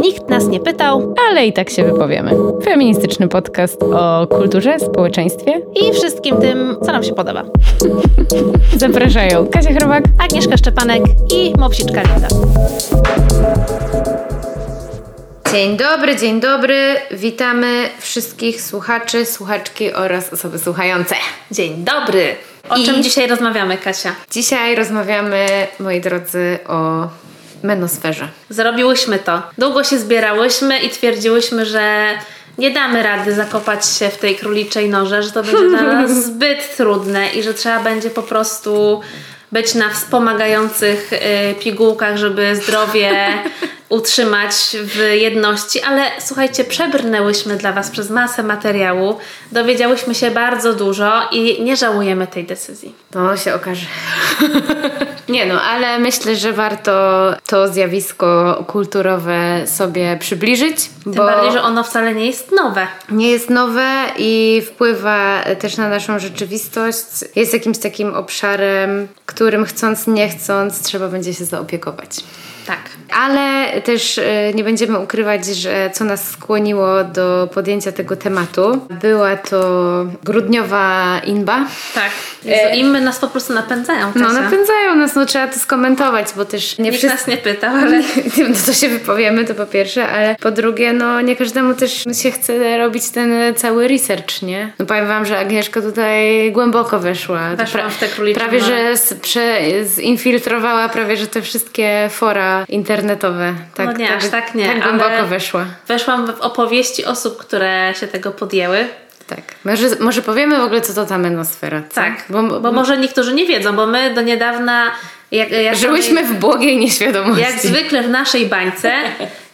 Nikt nas nie pytał ale i tak się wypowiemy. Feministyczny podcast o kulturze, społeczeństwie i wszystkim tym, co nam się podoba. Zapraszają Kasia Chrobak, Agnieszka Szczepanek i Mopsiczka Linda. Dzień dobry, dzień dobry. Witamy wszystkich słuchaczy, słuchaczki oraz osoby słuchające. Dzień dobry. O I czym dzisiaj rozmawiamy, Kasia? Dzisiaj rozmawiamy, moi drodzy, o menosferze. Zrobiłyśmy to. Długo się zbierałyśmy i twierdziłyśmy, że nie damy rady zakopać się w tej króliczej noże, że to będzie dla nas zbyt trudne i że trzeba będzie po prostu być na wspomagających y, pigułkach, żeby zdrowie utrzymać w jedności, ale słuchajcie, przebrnęłyśmy dla Was przez masę materiału, dowiedziałyśmy się bardzo dużo i nie żałujemy tej decyzji. To się okaże. nie no, ale myślę, że warto to zjawisko kulturowe sobie przybliżyć. Tym bo bardziej, że ono wcale nie jest nowe. Nie jest nowe i wpływa też na naszą rzeczywistość. Jest jakimś takim obszarem, którym chcąc, nie chcąc, trzeba będzie się zaopiekować. Tak. Ale też e, nie będziemy ukrywać, że co nas skłoniło do podjęcia tego tematu, była to grudniowa inba. Tak. E... Inby nas po prostu napędzają. Kasia. No napędzają nas, no trzeba to skomentować, bo też nie Nikt wszyscy... nas nie pytał, ale... no to się wypowiemy, to po pierwsze, ale po drugie, no nie każdemu też się chce robić ten cały research, nie? No powiem wam, że Agnieszka tutaj głęboko weszła. Weszłam w te Prawie, że z, prze, zinfiltrowała prawie, że te wszystkie fora internetowe. Tak, no nie, tak, aż tak nie. Tak głęboko weszła. Weszłam w opowieści osób, które się tego podjęły. Tak. Może, może powiemy w ogóle, co to ta menosfera. Co? Tak, bo, bo może niektórzy nie wiedzą, bo my do niedawna jak, jak Żyłyśmy w błogiej nieświadomości. Jak zwykle w naszej bańce.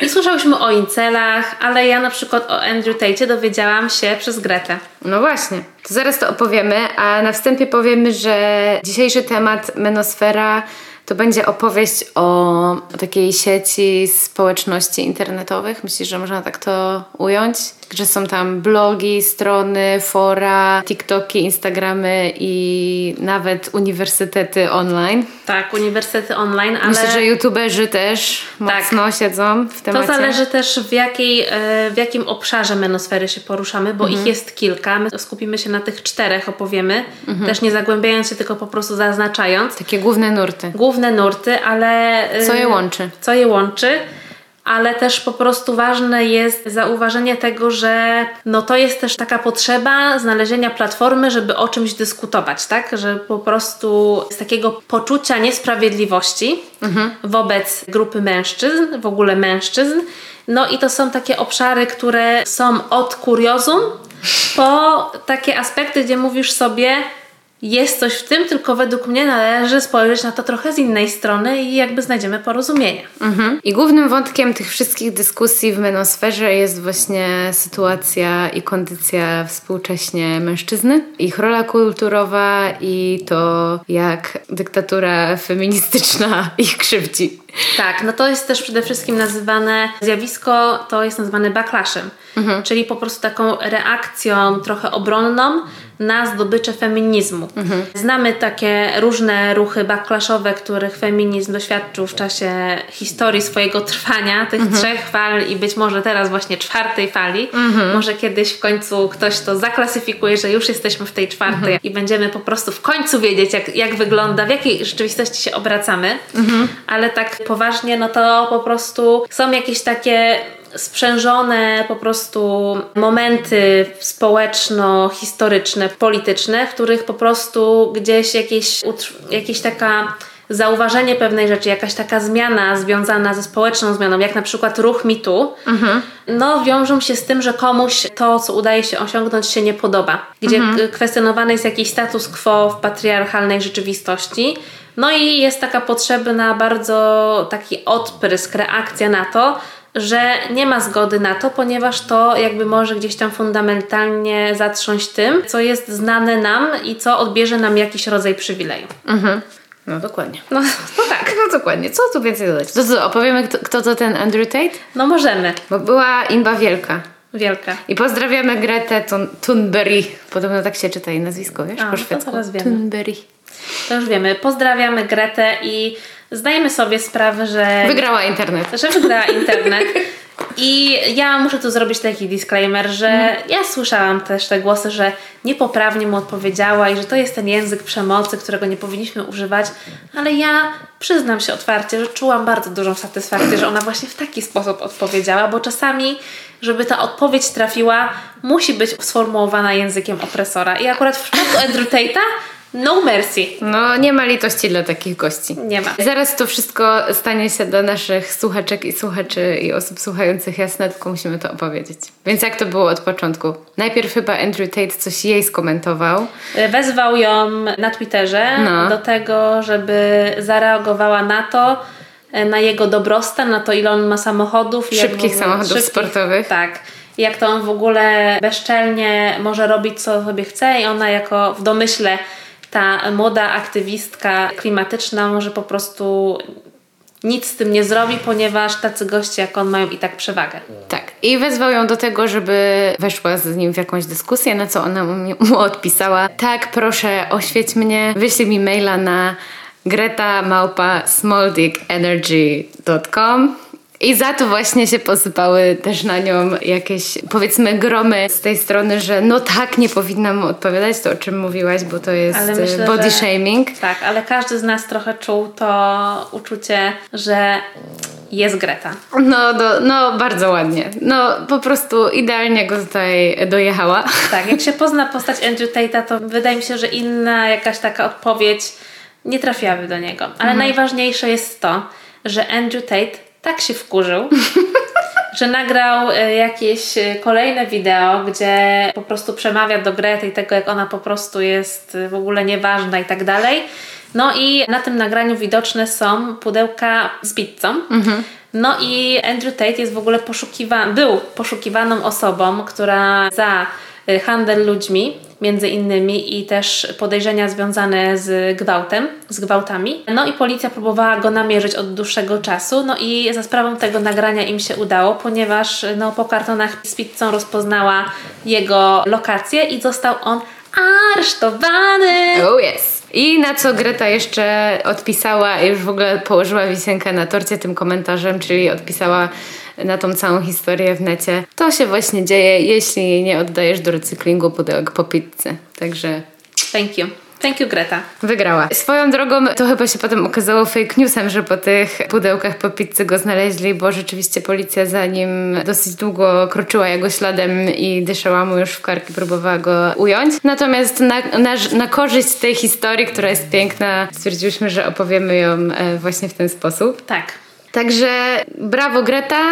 I słyszałyśmy o incelach, ale ja na przykład o Andrew Tate dowiedziałam się przez Gretę. No właśnie. To zaraz to opowiemy, a na wstępie powiemy, że dzisiejszy temat menosfera to będzie opowieść o takiej sieci społeczności internetowych. Myślisz, że można tak to ująć? Że są tam blogi, strony, fora, TikToki, Instagramy i nawet uniwersytety online. Tak, uniwersytety online, ale... Myślę, że youtuberzy też tak. mocno siedzą w temacie. To zależy też w, jakiej, e, w jakim obszarze menosfery się poruszamy, bo mhm. ich jest kilka. My skupimy się na tych czterech, opowiemy. Mhm. Też nie zagłębiając się, tylko po prostu zaznaczając. Takie główne nurty. Główne nurty, ale... Co je łączy? Co je łączy ale też po prostu ważne jest zauważenie tego, że no to jest też taka potrzeba znalezienia platformy, żeby o czymś dyskutować, tak? Że po prostu z takiego poczucia niesprawiedliwości mhm. wobec grupy mężczyzn, w ogóle mężczyzn. No i to są takie obszary, które są od kuriozum po takie aspekty, gdzie mówisz sobie, jest coś w tym, tylko według mnie należy spojrzeć na to trochę z innej strony i jakby znajdziemy porozumienie. Mhm. I głównym wątkiem tych wszystkich dyskusji w menosferze jest właśnie sytuacja i kondycja współcześnie mężczyzny, ich rola kulturowa i to, jak dyktatura feministyczna ich krzywdzi. Tak, no to jest też przede wszystkim nazywane zjawisko, to jest nazywane backlashem, mhm. czyli po prostu taką reakcją trochę obronną na zdobycze feminizmu. Mhm. Znamy takie różne ruchy backlashowe, których feminizm doświadczył w czasie historii swojego trwania, tych mhm. trzech fal i być może teraz właśnie czwartej fali. Mhm. Może kiedyś w końcu ktoś to zaklasyfikuje, że już jesteśmy w tej czwartej mhm. i będziemy po prostu w końcu wiedzieć, jak, jak wygląda, w jakiej rzeczywistości się obracamy. Mhm. Ale tak poważnie, no to po prostu są jakieś takie sprzężone po prostu momenty społeczno-historyczne, polityczne, w których po prostu gdzieś jakieś, jakieś taka zauważenie pewnej rzeczy, jakaś taka zmiana związana ze społeczną zmianą, jak na przykład ruch mitu, mhm. no wiążą się z tym, że komuś to, co udaje się osiągnąć, się nie podoba. Gdzie mhm. kwestionowany jest jakiś status quo w patriarchalnej rzeczywistości. No i jest taka potrzebna bardzo taki odprysk, reakcja na to, że nie ma zgody na to, ponieważ to jakby może gdzieś tam fundamentalnie zatrząść tym, co jest znane nam i co odbierze nam jakiś rodzaj przywileju. Mhm. No dokładnie. No, no tak. No dokładnie. Co tu więcej dodać? To co, opowiemy kto, kto to ten Andrew Tate? No możemy. Bo była imba wielka. Wielka. I pozdrawiamy Gretę Thun Thunberry. Podobno tak się czyta jej nazwisko, wiesz? A, po szwedzku. To teraz wiemy. Thunberry. To już wiemy. Pozdrawiamy Gretę i zdajemy sobie sprawę, że. Wygrała internet. Że wygrała internet. I ja muszę tu zrobić taki disclaimer, że mm. ja słyszałam też te głosy, że niepoprawnie mu odpowiedziała i że to jest ten język przemocy, którego nie powinniśmy używać, ale ja przyznam się otwarcie, że czułam bardzo dużą satysfakcję, że ona właśnie w taki sposób odpowiedziała, bo czasami, żeby ta odpowiedź trafiła, musi być sformułowana językiem opresora. I akurat w przypadku Andrew Tate'a no mercy. No nie ma litości dla takich gości. Nie ma. Zaraz to wszystko stanie się do naszych słuchaczek i słuchaczy i osób słuchających jasne, tylko musimy to opowiedzieć. Więc jak to było od początku? Najpierw chyba Andrew Tate coś jej skomentował. Wezwał ją na Twitterze no. do tego, żeby zareagowała na to, na jego dobrostan, na to ile on ma samochodów. Szybkich samochodów szybkich, sportowych. Tak jak to on w ogóle bezczelnie może robić, co sobie chce, i ona jako w domyśle ta młoda aktywistka klimatyczna może po prostu nic z tym nie zrobi, ponieważ tacy goście jak on mają i tak przewagę. Tak. I wezwał ją do tego, żeby weszła z nim w jakąś dyskusję, na co ona mu odpisała. Tak, proszę, oświeć mnie, wyślij mi maila na greta małpa smalldickenergy.com i za to właśnie się posypały też na nią jakieś, powiedzmy, gromy z tej strony, że no tak, nie powinnam mu odpowiadać, to o czym mówiłaś, bo to jest myślę, body że, shaming. Tak, ale każdy z nas trochę czuł to uczucie, że jest Greta. No, do, no bardzo ładnie. No po prostu idealnie go tutaj dojechała. Tak, jak się pozna postać Andrew Tate'a, to wydaje mi się, że inna jakaś taka odpowiedź nie trafiłaby do niego. Ale mhm. najważniejsze jest to, że Andrew Tate tak się wkurzył, że nagrał e, jakieś e, kolejne wideo, gdzie po prostu przemawia do Grety i tego, jak ona po prostu jest w ogóle nieważna i tak dalej. No i na tym nagraniu widoczne są pudełka z pizzą. Mhm. No i Andrew Tate jest w ogóle poszukiwany, był poszukiwaną osobą, która za e, handel ludźmi między innymi i też podejrzenia związane z gwałtem, z gwałtami. No i policja próbowała go namierzyć od dłuższego czasu, no i za sprawą tego nagrania im się udało, ponieważ no, po kartonach z pizzą rozpoznała jego lokację i został on aresztowany. Oh yes. I na co Greta jeszcze odpisała już w ogóle położyła wisienkę na torcie tym komentarzem, czyli odpisała na tą całą historię w necie. To się właśnie dzieje, jeśli nie oddajesz do recyklingu pudełek po pizzy. Także... Thank you. Thank you, Greta. Wygrała. Swoją drogą to chyba się potem okazało fake newsem, że po tych pudełkach po pizzy go znaleźli, bo rzeczywiście policja za nim dosyć długo kroczyła jego śladem i dyszała mu już w karki, próbowała go ująć. Natomiast na, na, na korzyść tej historii, która jest piękna, stwierdziłyśmy, że opowiemy ją e, właśnie w ten sposób. Tak. Także brawo Greta,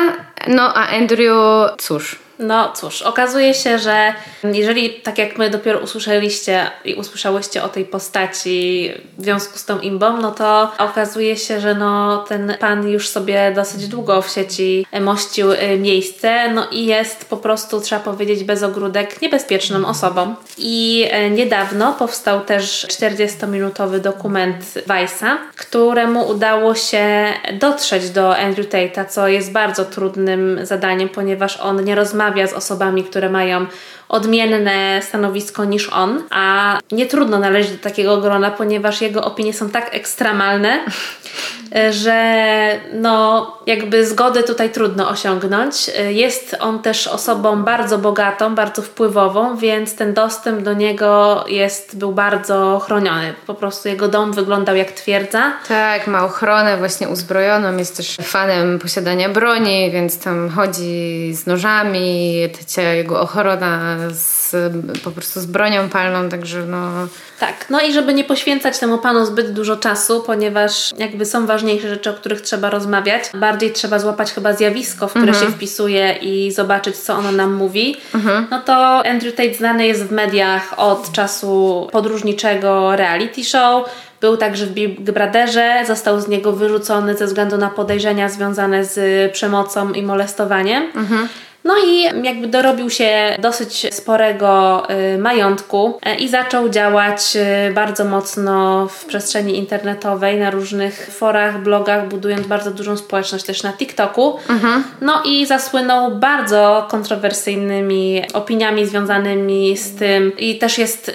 no a Andrew, cóż. No cóż, okazuje się, że jeżeli tak jak my dopiero usłyszeliście i usłyszałyście o tej postaci w związku z tą imbą, no to okazuje się, że no ten pan już sobie dosyć długo w sieci mościł y, miejsce, no i jest po prostu, trzeba powiedzieć, bez ogródek niebezpieczną osobą. I y, niedawno powstał też 40-minutowy dokument Weissa, któremu udało się dotrzeć do Andrew Tate'a, co jest bardzo trudnym zadaniem, ponieważ on nie rozmawia rozmawia z osobami, które mają odmienne stanowisko niż on, a nie trudno należeć do takiego grona, ponieważ jego opinie są tak ekstremalne, że no jakby zgody tutaj trudno osiągnąć. Jest on też osobą bardzo bogatą, bardzo wpływową, więc ten dostęp do niego jest, był bardzo chroniony. Po prostu jego dom wyglądał jak twierdza. Tak, ma ochronę właśnie uzbrojoną, jest też fanem posiadania broni, więc tam chodzi z nożami, jego ochrona z, po prostu z bronią palną, także no... Tak, no i żeby nie poświęcać temu panu zbyt dużo czasu, ponieważ jakby są ważniejsze rzeczy, o których trzeba rozmawiać. Bardziej trzeba złapać chyba zjawisko, w które mhm. się wpisuje i zobaczyć, co ono nam mówi. Mhm. No to Andrew Tate znany jest w mediach od czasu podróżniczego reality show, był także w Big Brotherze, został z niego wyrzucony ze względu na podejrzenia związane z przemocą i molestowaniem. Mhm. No i jakby dorobił się dosyć sporego y, majątku y, i zaczął działać y, bardzo mocno w przestrzeni internetowej, na różnych forach, blogach, budując bardzo dużą społeczność też na TikToku. Mhm. No i zasłynął bardzo kontrowersyjnymi opiniami związanymi z tym i też jest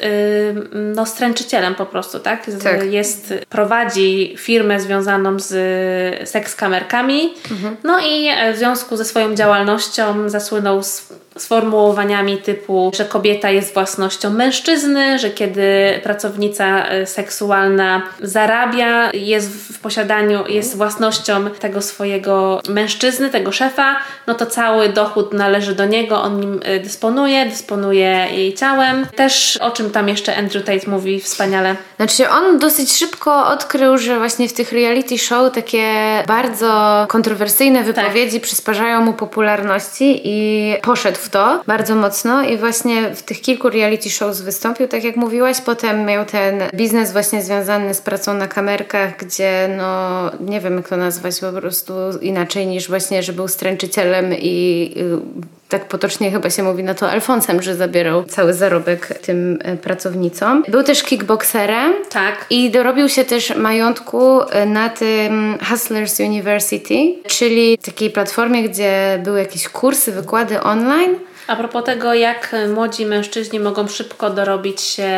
no, stręczycielem po prostu, tak? tak. Jest, prowadzi firmę związaną z sekskamerkami. Mhm. No i w związku ze swoją działalnością zasłynął z sformułowaniami typu, że kobieta jest własnością mężczyzny, że kiedy pracownica e, seksualna zarabia, jest w posiadaniu, jest własnością tego swojego mężczyzny, tego szefa, no to cały dochód należy do niego, on nim e, dysponuje, dysponuje jej ciałem. Też o czym tam jeszcze Andrew Tate mówi wspaniale. Znaczy on dosyć szybko odkrył, że właśnie w tych reality show takie bardzo kontrowersyjne wypowiedzi tak. przysparzają mu popularności i poszedł w to bardzo mocno i właśnie w tych kilku reality shows wystąpił, tak jak mówiłaś. Potem miał ten biznes właśnie związany z pracą na kamerkach, gdzie no nie wiem jak to nazwać po prostu inaczej niż właśnie, że był stręczycielem i y, tak potocznie chyba się mówi na to Alfonsem, że zabierał cały zarobek tym e, pracownicom. Był też kickboxerem. Tak. I dorobił się też majątku e, na tym Hustlers University, czyli takiej platformie, gdzie były jakieś kursy, wykłady online. A propos tego, jak młodzi mężczyźni mogą szybko dorobić się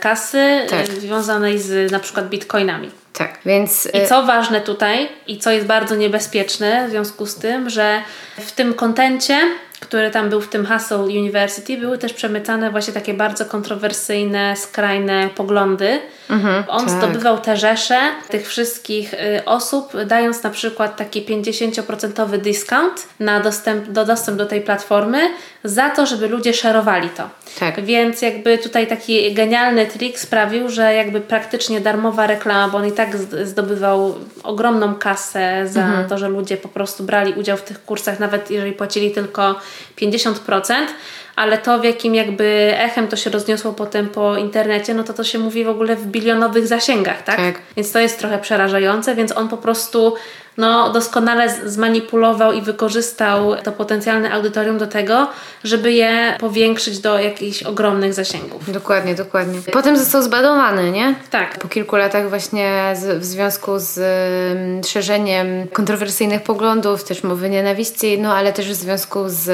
kasy e, tak. związanej z na przykład bitcoinami. Tak, więc. I co ważne tutaj, i co jest bardzo niebezpieczne w związku z tym, że w tym kontencie który tam był w tym Hustle University, były też przemycane właśnie takie bardzo kontrowersyjne, skrajne poglądy. Mhm, On tak. zdobywał te rzesze tych wszystkich y, osób, dając na przykład taki 50% discount na dostęp do, dostęp do tej platformy za to, żeby ludzie szerowali to. Tak. Więc jakby tutaj taki genialny trik sprawił, że jakby praktycznie darmowa reklama, bo on i tak zdobywał ogromną kasę za mhm. to, że ludzie po prostu brali udział w tych kursach, nawet jeżeli płacili tylko 50%, ale to w jakim jakby echem to się rozniosło potem po internecie, no to to się mówi w ogóle w bilionowych zasięgach, tak? tak. Więc to jest trochę przerażające, więc on po prostu no, doskonale zmanipulował i wykorzystał to potencjalne audytorium do tego, żeby je powiększyć do jakichś ogromnych zasięgów. Dokładnie, dokładnie. Potem został zbadowany, nie? Tak. Po kilku latach właśnie z, w związku z um, szerzeniem kontrowersyjnych poglądów, też mowy nienawiści, no ale też w związku z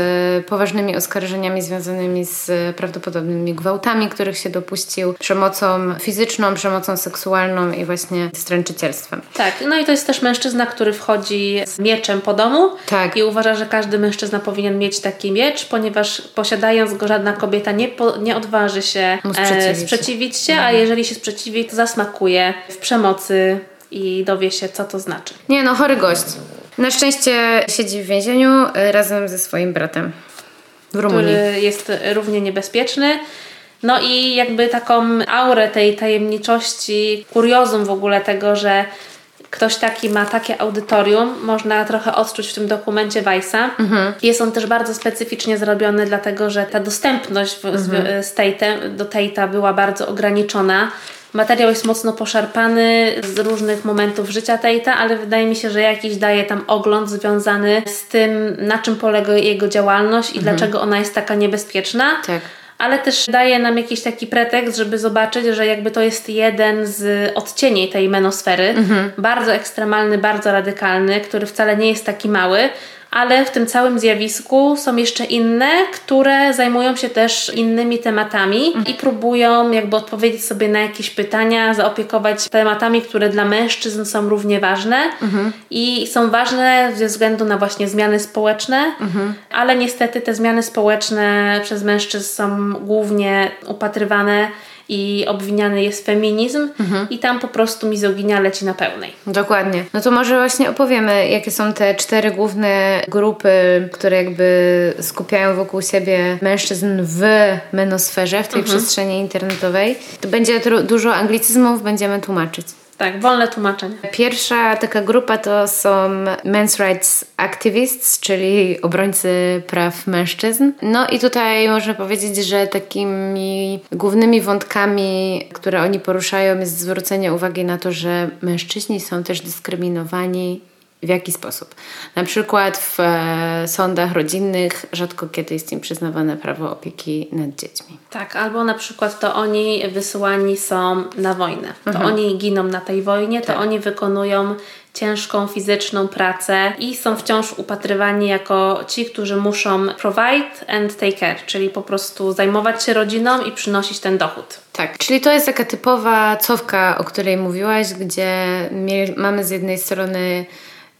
poważnymi oskarżeniami związanymi z prawdopodobnymi gwałtami, których się dopuścił, przemocą fizyczną, przemocą seksualną i właśnie stręczycielstwem. Tak, no i to jest też mężczyzna, który wchodzi z mieczem po domu tak. i uważa, że każdy mężczyzna powinien mieć taki miecz, ponieważ posiadając go żadna kobieta nie, po, nie odważy się sprzeciwić, e, sprzeciwić się, a jeżeli się sprzeciwi, to zasmakuje w przemocy i dowie się, co to znaczy. Nie no, chory gość. Na szczęście siedzi w więzieniu e, razem ze swoim bratem w Rumunii. Który jest równie niebezpieczny. No i jakby taką aurę tej tajemniczości, kuriozum w ogóle tego, że ktoś taki ma takie audytorium, można trochę odczuć w tym dokumencie Weissa. Mhm. Jest on też bardzo specyficznie zrobiony, dlatego że ta dostępność w, mhm. z Tate'em, do Tate'a była bardzo ograniczona. Materiał jest mocno poszarpany z różnych momentów życia Tate'a, ale wydaje mi się, że jakiś daje tam ogląd związany z tym, na czym polega jego działalność i mhm. dlaczego ona jest taka niebezpieczna. Tak ale też daje nam jakiś taki pretekst, żeby zobaczyć, że jakby to jest jeden z odcieni tej menosfery, mhm. bardzo ekstremalny, bardzo radykalny, który wcale nie jest taki mały, ale w tym całym zjawisku są jeszcze inne, które zajmują się też innymi tematami mhm. i próbują jakby odpowiedzieć sobie na jakieś pytania, zaopiekować tematami, które dla mężczyzn są równie ważne mhm. i są ważne ze względu na właśnie zmiany społeczne, mhm. ale niestety te zmiany społeczne przez mężczyzn są głównie upatrywane i obwiniany jest feminizm mhm. i tam po prostu mizoginia leci na pełnej. Dokładnie. No to może właśnie opowiemy, jakie są te cztery główne grupy, które jakby skupiają wokół siebie mężczyzn w menosferze, w tej mhm. przestrzeni internetowej. To będzie dużo anglicyzmów, będziemy tłumaczyć. Tak, wolne tłumaczenie. Pierwsza taka grupa to są Men's Rights Activists, czyli obrońcy praw mężczyzn. No i tutaj można powiedzieć, że takimi głównymi wątkami, które oni poruszają, jest zwrócenie uwagi na to, że mężczyźni są też dyskryminowani W jaki sposób? Na przykład w e, sądach rodzinnych rzadko kiedy jest im przyznawane prawo opieki nad dziećmi. Tak, albo na przykład to oni wysyłani są na wojnę. To mhm. oni giną na tej wojnie, to tak. oni wykonują ciężką fizyczną pracę i są wciąż upatrywani jako ci, którzy muszą provide and take care, czyli po prostu zajmować się rodziną i przynosić ten dochód. Tak, czyli to jest taka typowa cofka, o której mówiłaś, gdzie mamy z jednej strony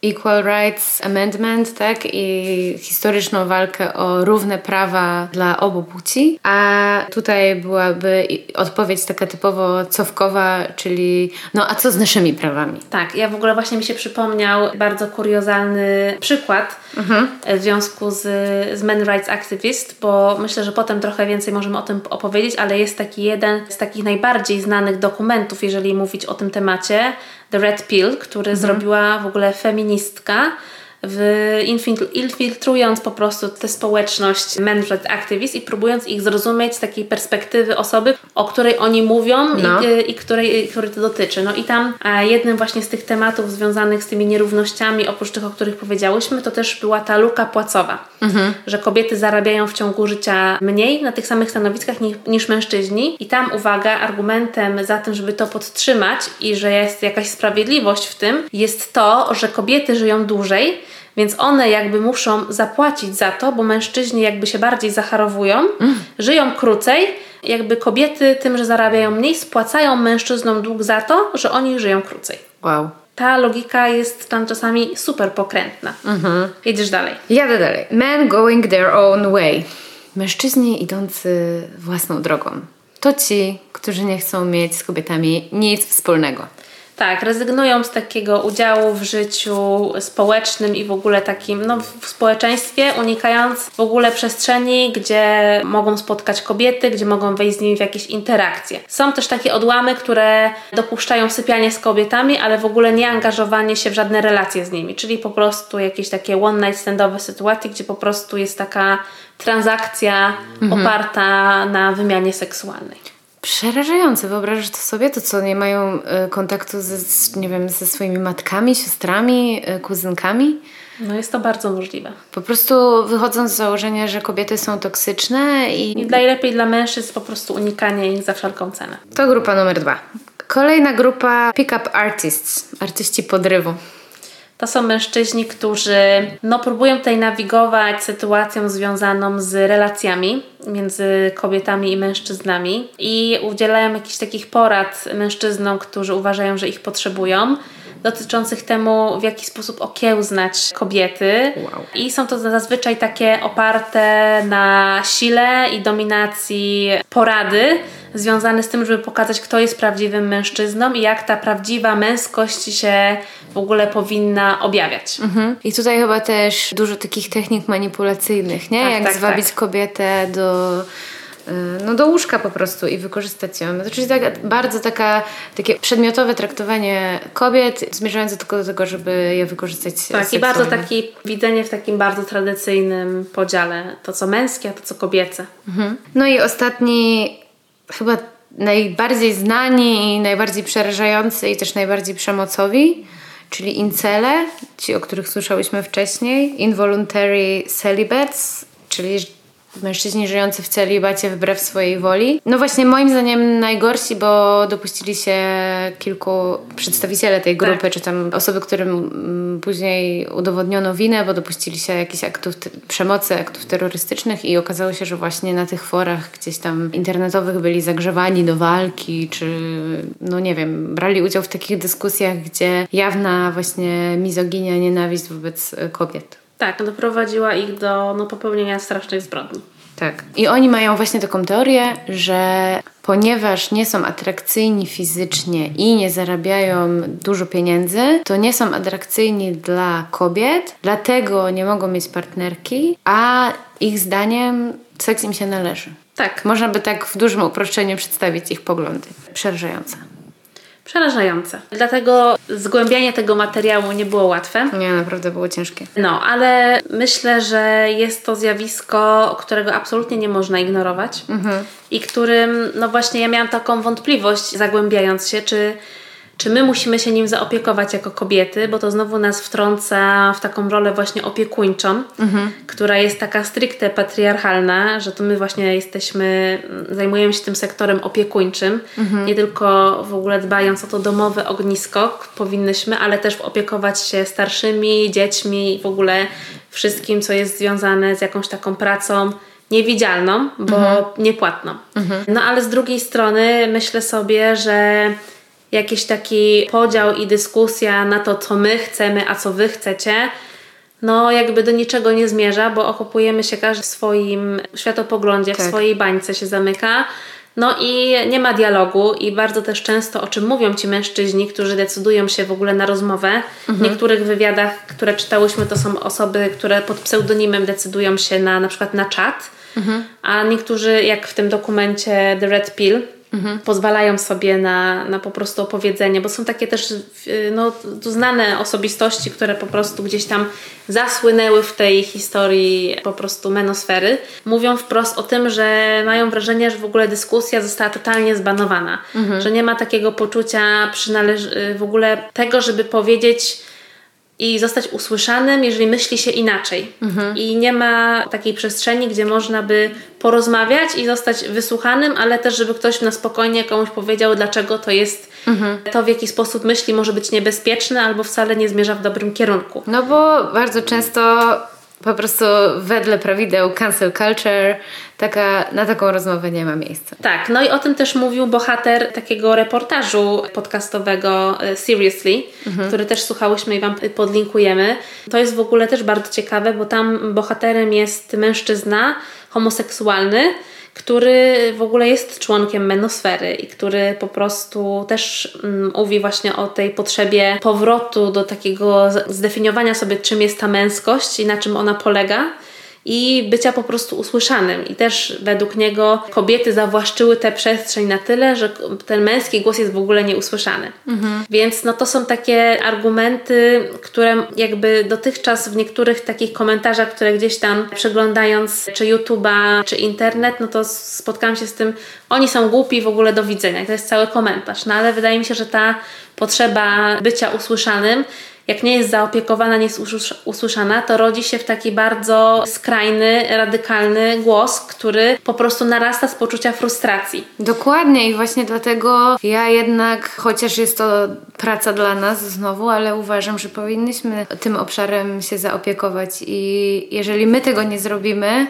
Equal Rights Amendment, tak? I historyczną walkę o równe prawa dla obu płci. A tutaj byłaby odpowiedź taka typowo cofkowa, czyli no a co z naszymi prawami? Tak, ja w ogóle właśnie mi się przypomniał bardzo kuriozalny przykład mhm. w związku z, z Men Rights Activist, bo myślę, że potem trochę więcej możemy o tym opowiedzieć, ale jest taki jeden z takich najbardziej znanych dokumentów, jeżeli mówić o tym temacie, The Red Pill, który mhm. zrobiła w ogóle feministka infiltrując po prostu tę społeczność Manfred Activist i próbując ich zrozumieć z takiej perspektywy osoby, o której oni mówią no. i, i której, której to dotyczy. No i tam jednym właśnie z tych tematów związanych z tymi nierównościami, oprócz tych, o których powiedziałyśmy, to też była ta luka płacowa, mhm. że kobiety zarabiają w ciągu życia mniej na tych samych stanowiskach niż, niż mężczyźni i tam, uwaga, argumentem za tym, żeby to podtrzymać i że jest jakaś sprawiedliwość w tym, jest to, że kobiety żyją dłużej, więc one jakby muszą zapłacić za to, bo mężczyźni jakby się bardziej zacharowują, mm. żyją krócej, jakby kobiety tym, że zarabiają mniej, spłacają mężczyznom dług za to, że oni żyją krócej. Wow. Ta logika jest tam czasami super pokrętna. Mhm. Jedziesz dalej. Jadę dalej. Men going their own way. Mężczyźni idący własną drogą. To ci, którzy nie chcą mieć z kobietami nic wspólnego. Tak, rezygnują z takiego udziału w życiu społecznym i w ogóle takim, no w społeczeństwie, unikając w ogóle przestrzeni, gdzie mogą spotkać kobiety, gdzie mogą wejść z nimi w jakieś interakcje. Są też takie odłamy, które dopuszczają sypianie z kobietami, ale w ogóle nie angażowanie się w żadne relacje z nimi, czyli po prostu jakieś takie one night standowe sytuacje, gdzie po prostu jest taka transakcja mhm. oparta na wymianie seksualnej. Przerażające. Wyobrażasz to sobie? To co, nie mają y, kontaktu ze, nie wiem, ze swoimi matkami, siostrami, y, kuzynkami? No jest to bardzo możliwe. Po prostu wychodząc z założenia, że kobiety są toksyczne i... I najlepiej dla mężczyzn po prostu unikanie ich za wszelką cenę. To grupa numer dwa. Kolejna grupa pick-up artists, artyści podrywu. To są mężczyźni, którzy no, próbują tutaj nawigować sytuacją związaną z relacjami między kobietami i mężczyznami i udzielają jakichś takich porad mężczyznom, którzy uważają, że ich potrzebują dotyczących temu, w jaki sposób okiełznać kobiety. Wow. I są to zazwyczaj takie oparte na sile i dominacji porady, związane z tym, żeby pokazać, kto jest prawdziwym mężczyzną i jak ta prawdziwa męskość się w ogóle powinna objawiać. Mhm. I tutaj chyba też dużo takich technik manipulacyjnych, nie? Tak, jak tak, zwabić tak. kobietę do no do łóżka po prostu i wykorzystać ją. To czyli tak, bardzo taka, takie przedmiotowe traktowanie kobiet zmierzające tylko do tego, żeby je wykorzystać Tak, seksualnie. i bardzo takie widzenie w takim bardzo tradycyjnym podziale. To co męskie, a to co kobiece. Mhm. No i ostatni chyba najbardziej znani i najbardziej przerażający i też najbardziej przemocowi, czyli incele, ci o których słyszałyśmy wcześniej, involuntary celibates, czyli mężczyźni żyjący w celibacie wbrew swojej woli. No właśnie moim zdaniem najgorsi, bo dopuścili się kilku przedstawiciele tej grupy, tak. czy tam osoby, którym mm, później udowodniono winę, bo dopuścili się jakichś aktów przemocy, aktów terrorystycznych i okazało się, że właśnie na tych forach gdzieś tam internetowych byli zagrzewani do walki, czy no nie wiem, brali udział w takich dyskusjach, gdzie jawna właśnie mizoginia, nienawiść wobec kobiet. Tak, doprowadziła ich do no, popełnienia strasznych zbrodni. Tak. I oni mają właśnie taką teorię, że ponieważ nie są atrakcyjni fizycznie i nie zarabiają dużo pieniędzy, to nie są atrakcyjni dla kobiet, dlatego nie mogą mieć partnerki, a ich zdaniem seks im się należy. Tak. Można by tak w dużym uproszczeniu przedstawić ich poglądy. Przerażające przerażające. Dlatego zgłębianie tego materiału nie było łatwe. Nie, naprawdę było ciężkie. No, ale myślę, że jest to zjawisko, którego absolutnie nie można ignorować mhm. i którym, no właśnie, ja miałam taką wątpliwość, zagłębiając się, czy czy my musimy się nim zaopiekować jako kobiety, bo to znowu nas wtrąca w taką rolę właśnie opiekuńczą, mhm. która jest taka stricte patriarchalna, że to my właśnie jesteśmy, zajmujemy się tym sektorem opiekuńczym, mhm. nie tylko w ogóle dbając o to domowe ognisko powinnyśmy, ale też opiekować się starszymi, dziećmi, w ogóle wszystkim, co jest związane z jakąś taką pracą niewidzialną, bo mhm. niepłatną. Mhm. No ale z drugiej strony myślę sobie, że jakiś taki podział i dyskusja na to, co my chcemy, a co wy chcecie, no jakby do niczego nie zmierza, bo okupujemy się każdy w swoim światopoglądzie, tak. w swojej bańce się zamyka. No i nie ma dialogu i bardzo też często o czym mówią ci mężczyźni, którzy decydują się w ogóle na rozmowę. Mhm. W niektórych wywiadach, które czytałyśmy, to są osoby, które pod pseudonimem decydują się na na przykład na czat, mhm. a niektórzy, jak w tym dokumencie The Red Pill, Mhm. Pozwalają sobie na, na po prostu opowiedzenie, bo są takie też no, znane osobistości, które po prostu gdzieś tam zasłynęły w tej historii po prostu menosfery. Mówią wprost o tym, że mają wrażenie, że w ogóle dyskusja została totalnie zbanowana, mhm. że nie ma takiego poczucia przynależ- w ogóle tego, żeby powiedzieć i zostać usłyszanym, jeżeli myśli się inaczej. Mhm. I nie ma takiej przestrzeni, gdzie można by porozmawiać i zostać wysłuchanym, ale też, żeby ktoś na spokojnie komuś powiedział, dlaczego to jest, mhm. to w jaki sposób myśli może być niebezpieczne albo wcale nie zmierza w dobrym kierunku. No bo bardzo często po prostu wedle prawideł cancel culture taka, na taką rozmowę nie ma miejsca. Tak, no i o tym też mówił bohater takiego reportażu podcastowego e, Seriously, mhm. który też słuchałyśmy i Wam podlinkujemy. To jest w ogóle też bardzo ciekawe, bo tam bohaterem jest mężczyzna homoseksualny, który w ogóle jest członkiem menosfery i który po prostu też mm, mówi właśnie o tej potrzebie powrotu do takiego zdefiniowania sobie, czym jest ta męskość i na czym ona polega i bycia po prostu usłyszanym. I też według niego kobiety zawłaszczyły tę przestrzeń na tyle, że ten męski głos jest w ogóle nieusłyszany. Mhm. Więc no to są takie argumenty, które jakby dotychczas w niektórych takich komentarzach, które gdzieś tam przeglądając czy YouTube'a, czy internet, no to spotkałam się z tym, oni są głupi w ogóle do widzenia. I to jest cały komentarz. No ale wydaje mi się, że ta potrzeba bycia usłyszanym jak nie jest zaopiekowana, nie jest usłyszana, to rodzi się w taki bardzo skrajny, radykalny głos, który po prostu narasta z poczucia frustracji. Dokładnie i właśnie dlatego ja jednak, chociaż jest to praca dla nas znowu, ale uważam, że powinniśmy tym obszarem się zaopiekować i jeżeli my tego nie zrobimy,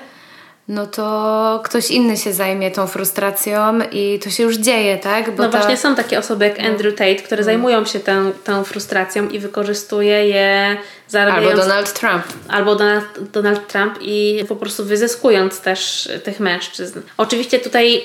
no to ktoś inny się zajmie tą frustracją i to się już dzieje, tak? Bo no ta... właśnie są takie osoby jak no. Andrew Tate, które no. zajmują się tą, tą frustracją i wykorzystuje je zarabiając... Albo Donald Trump. Albo Donald, Donald Trump i po prostu wyzyskując też tych mężczyzn. Oczywiście tutaj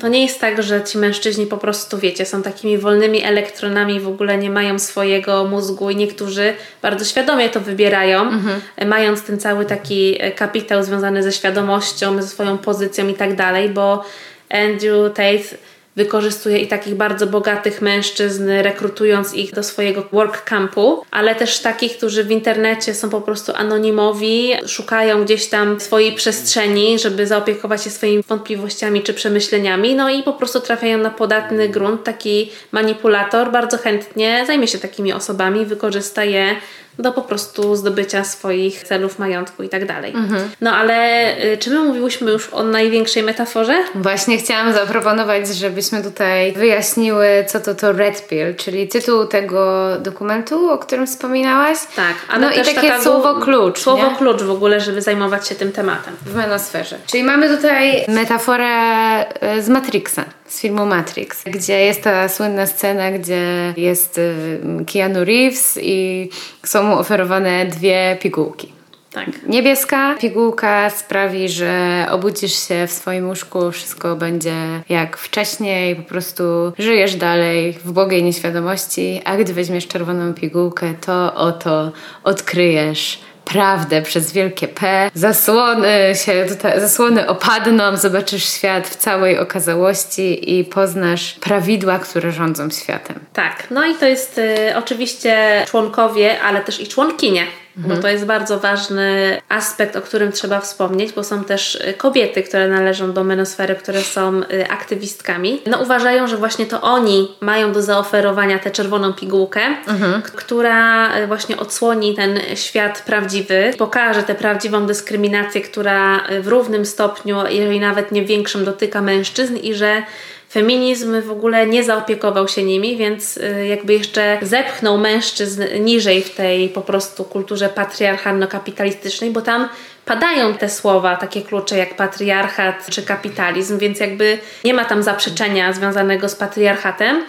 to nie jest tak, że ci mężczyźni po prostu, wiecie, są takimi wolnymi elektronami, w ogóle nie mają swojego mózgu i niektórzy bardzo świadomie to wybierają, mhm. mając ten cały taki e, kapitał związany ze świadomością, ze swoją pozycją i tak dalej, bo Andrew Tate wykorzystuje i takich bardzo bogatych mężczyzn, rekrutując ich do swojego work campu, ale też takich, którzy w internecie są po prostu anonimowi, szukają gdzieś tam swojej przestrzeni, żeby zaopiekować się swoimi wątpliwościami czy przemyśleniami, no i po prostu trafiają na podatny grunt. Taki manipulator bardzo chętnie zajmie się takimi osobami, wykorzysta je do po prostu zdobycia swoich celów, majątku i tak dalej. Mhm. No ale y, czy my mówiłyśmy już o największej metaforze? Właśnie chciałam zaproponować, żebyśmy tutaj wyjaśniły, co to to Red Pill, czyli tytuł tego dokumentu, o którym wspominałaś. Tak, ale no też i takie słowo klucz. Słowo nie? klucz w ogóle, żeby zajmować się tym tematem. W menosferze. Czyli mamy tutaj metaforę y, z Matrixa z filmu Matrix, gdzie jest ta słynna scena, gdzie jest y, Keanu Reeves i są mu oferowane dwie pigułki. Tak. Niebieska pigułka sprawi, że obudzisz się w swoim łóżku, wszystko będzie jak wcześniej, po prostu żyjesz dalej w błogiej nieświadomości, a gdy weźmiesz czerwoną pigułkę, to oto odkryjesz prawdę przez wielkie P. Zasłony się tutaj, zasłony opadną, zobaczysz świat w całej okazałości i poznasz prawidła, które rządzą światem. Tak, no i to jest y, oczywiście członkowie, ale też i członkinie bo to jest bardzo ważny aspekt, o którym trzeba wspomnieć, bo są też kobiety, które należą do menosfery, które są aktywistkami. No uważają, że właśnie to oni mają do zaoferowania tę czerwoną pigułkę, mhm. która właśnie odsłoni ten świat prawdziwy, pokaże tę prawdziwą dyskryminację, która w równym stopniu, jeżeli nawet nie większym, dotyka mężczyzn i że feminizm w ogóle nie zaopiekował się nimi, więc y, jakby jeszcze zepchnął mężczyzn niżej w tej po prostu kulturze patriarchalno-kapitalistycznej, bo tam padają te słowa, takie klucze jak patriarchat czy kapitalizm, więc jakby nie ma tam zaprzeczenia związanego z patriarchatem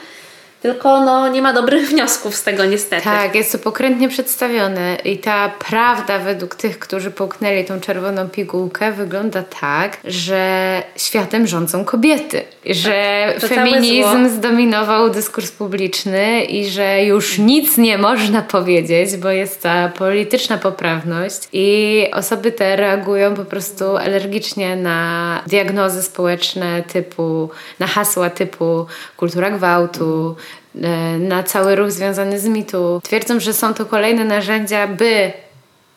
tylko no, nie ma dobrych wniosków z tego niestety. Tak, jest to pokrętnie przedstawione i ta prawda według tych, którzy połknęli tą czerwoną pigułkę wygląda tak, że światem rządzą kobiety. Że tak, feminizm zdominował dyskurs publiczny i że już nic nie można powiedzieć, bo jest ta polityczna poprawność i osoby te reagują po prostu alergicznie na diagnozy społeczne typu, na hasła typu kultura gwałtu, na cały ruch związany z mitu. Twierdzą, że są to kolejne narzędzia, by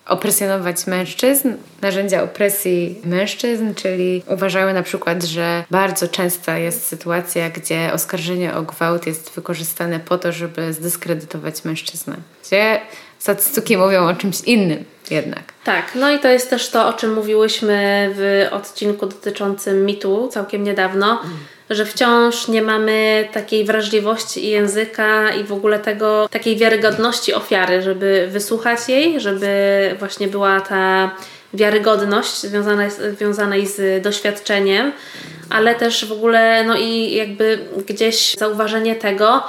opresjonować mężczyzn, narzędzia opresji mężczyzn, czyli uważały na przykład, że bardzo częsta jest sytuacja, gdzie oskarżenie o gwałt jest wykorzystane po to, żeby zdyskredytować mężczyznę. Gdzie statystyki mówią o czymś innym jednak. Tak, no i to jest też to, o czym mówiłyśmy w odcinku dotyczącym mitu całkiem niedawno. Mm że wciąż nie mamy takiej wrażliwości języka i w ogóle tego, takiej wiarygodności ofiary, żeby wysłuchać jej, żeby właśnie była ta wiarygodność związana, związanej z doświadczeniem, ale też w ogóle no i jakby gdzieś zauważenie tego,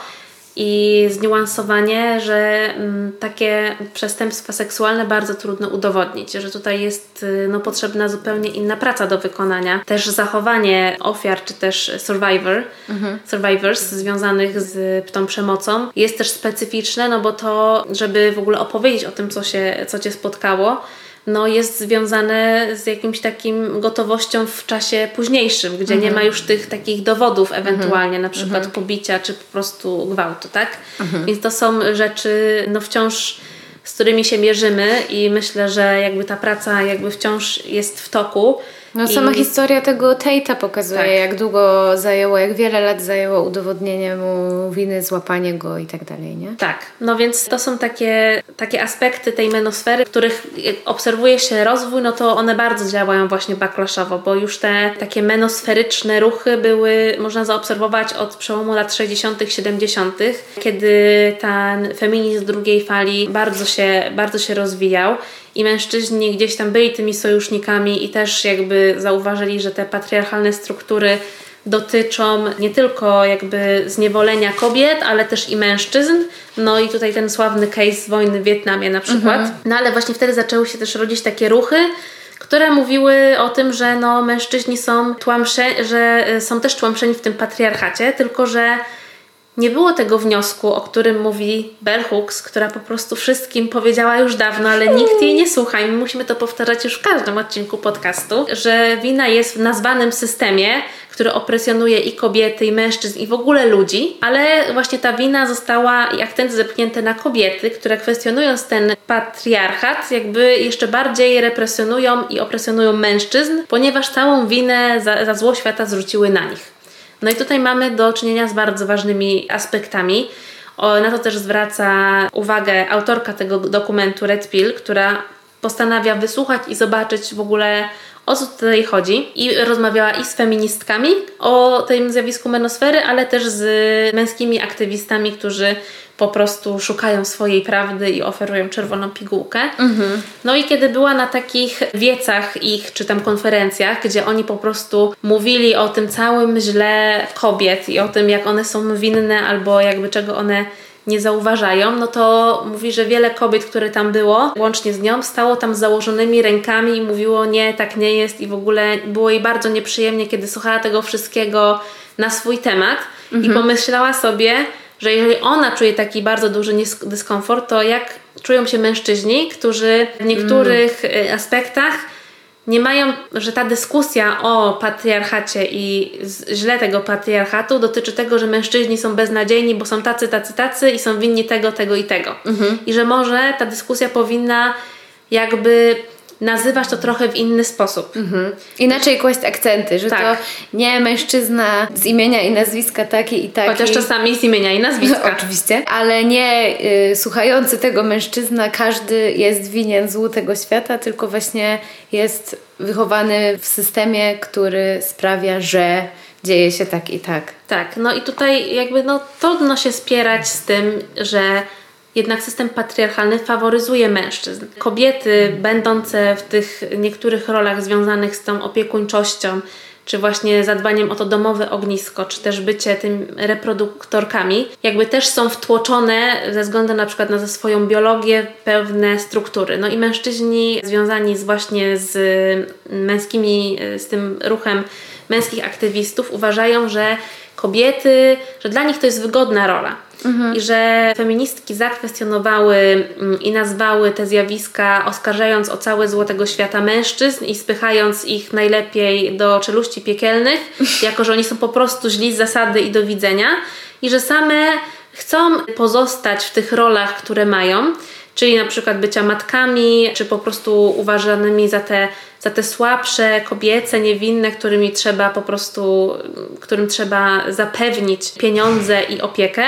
i zniuansowanie, że mm, takie przestępstwa seksualne bardzo trudno udowodnić, że tutaj jest y, no, potrzebna zupełnie inna praca do wykonania. Też zachowanie ofiar czy też survivor, mhm. survivors związanych z tą przemocą jest też specyficzne, no bo to, żeby w ogóle opowiedzieć o tym, co, się, co Cię spotkało, no jest związane z jakimś takim gotowością w czasie późniejszym, gdzie nie ma już tych takich dowodów ewentualnie, na przykład pobicia czy po prostu gwałtu, tak? Więc to są rzeczy no wciąż z którymi się mierzymy i myślę, że jakby ta praca jakby wciąż jest w toku. No sama historia tego Tate'a pokazuje, tak. jak długo zajęło, jak wiele lat zajęło udowodnienie mu winy, złapanie go i tak dalej, nie? Tak, no więc to są takie, takie aspekty tej menosfery, których obserwuje się rozwój, no to one bardzo działają właśnie backlashowo, bo już te takie menosferyczne ruchy były, można zaobserwować od przełomu lat 60 70 kiedy ten feminizm drugiej fali bardzo się, bardzo się rozwijał i mężczyźni gdzieś tam byli tymi sojusznikami i też jakby zauważyli, że te patriarchalne struktury dotyczą nie tylko jakby zniewolenia kobiet, ale też i mężczyzn. No i tutaj ten sławny case z wojny w Wietnamie na przykład. Mhm. No ale właśnie wtedy zaczęły się też rodzić takie ruchy, które mówiły o tym, że no mężczyźni są tłamsze, że są też tłamszeni w tym patriarchacie, tylko że nie było tego wniosku, o którym mówi Bell Hooks, która po prostu wszystkim powiedziała już dawno, ale nikt jej nie słucha i my musimy to powtarzać już w każdym odcinku podcastu, że wina jest w nazwanym systemie, który opresjonuje i kobiety, i mężczyzn, i w ogóle ludzi, ale właśnie ta wina została i akcenty zepchnięte na kobiety, które kwestionując ten patriarchat, jakby jeszcze bardziej represjonują i opresjonują mężczyzn, ponieważ całą winę za, za zło świata zrzuciły na nich. No i tutaj mamy do czynienia z bardzo ważnymi aspektami. Na to też zwraca uwagę autorka tego dokumentu Red Pill, która postanawia wysłuchać i zobaczyć w ogóle o co tutaj chodzi i rozmawiała i z feministkami o tym zjawisku menosfery, ale też z męskimi aktywistami, którzy po prostu szukają swojej prawdy i oferują czerwoną pigułkę. Mhm. No i kiedy była na takich wiecach ich, czy tam konferencjach, gdzie oni po prostu mówili o tym całym źle kobiet i o tym, jak one są winne albo jakby czego one nie zauważają, no to mówi, że wiele kobiet, które tam było, łącznie z nią, stało tam z założonymi rękami i mówiło nie, tak nie jest i w ogóle było jej bardzo nieprzyjemnie, kiedy słuchała tego wszystkiego na swój temat mhm. i pomyślała sobie, że jeżeli ona czuje taki bardzo duży dyskomfort, to jak czują się mężczyźni, którzy w niektórych mm. aspektach nie mają, że ta dyskusja o patriarchacie i źle tego patriarchatu dotyczy tego, że mężczyźni są beznadziejni, bo są tacy, tacy, tacy i są winni tego, tego i tego. Mhm. I że może ta dyskusja powinna jakby nazywać to trochę w inny sposób. Mhm. Inaczej kłaść akcenty, że tak. to nie mężczyzna z imienia i nazwiska taki i taki. Chociaż czasami z imienia i nazwiska. Oczywiście. Ale nie y, słuchający tego mężczyzna, każdy jest winien złu tego świata, tylko właśnie jest wychowany w systemie, który sprawia, że dzieje się tak i tak. Tak, no i tutaj jakby no trudno się spierać z tym, że jednak system patriarchalny faworyzuje mężczyzn. Kobiety, będące w tych niektórych rolach związanych z tą opiekuńczością, czy właśnie zadbaniem o to domowe ognisko, czy też bycie tym reproduktorkami, jakby też są wtłoczone ze względu na przykład na swoją biologię pewne struktury. No i mężczyźni związani z właśnie z męskimi, z tym ruchem męskich aktywistów uważają, że kobiety, że dla nich to jest wygodna rola. Mhm. I że feministki zakwestionowały mm, i nazwały te zjawiska, oskarżając o całe złotego świata mężczyzn i spychając ich najlepiej do czeluści piekielnych, jako że oni są po prostu źli z zasady i do widzenia, i że same chcą pozostać w tych rolach, które mają czyli na przykład bycia matkami, czy po prostu uważanymi za te, za te słabsze, kobiece, niewinne, którymi trzeba po prostu, którym trzeba zapewnić pieniądze i opiekę,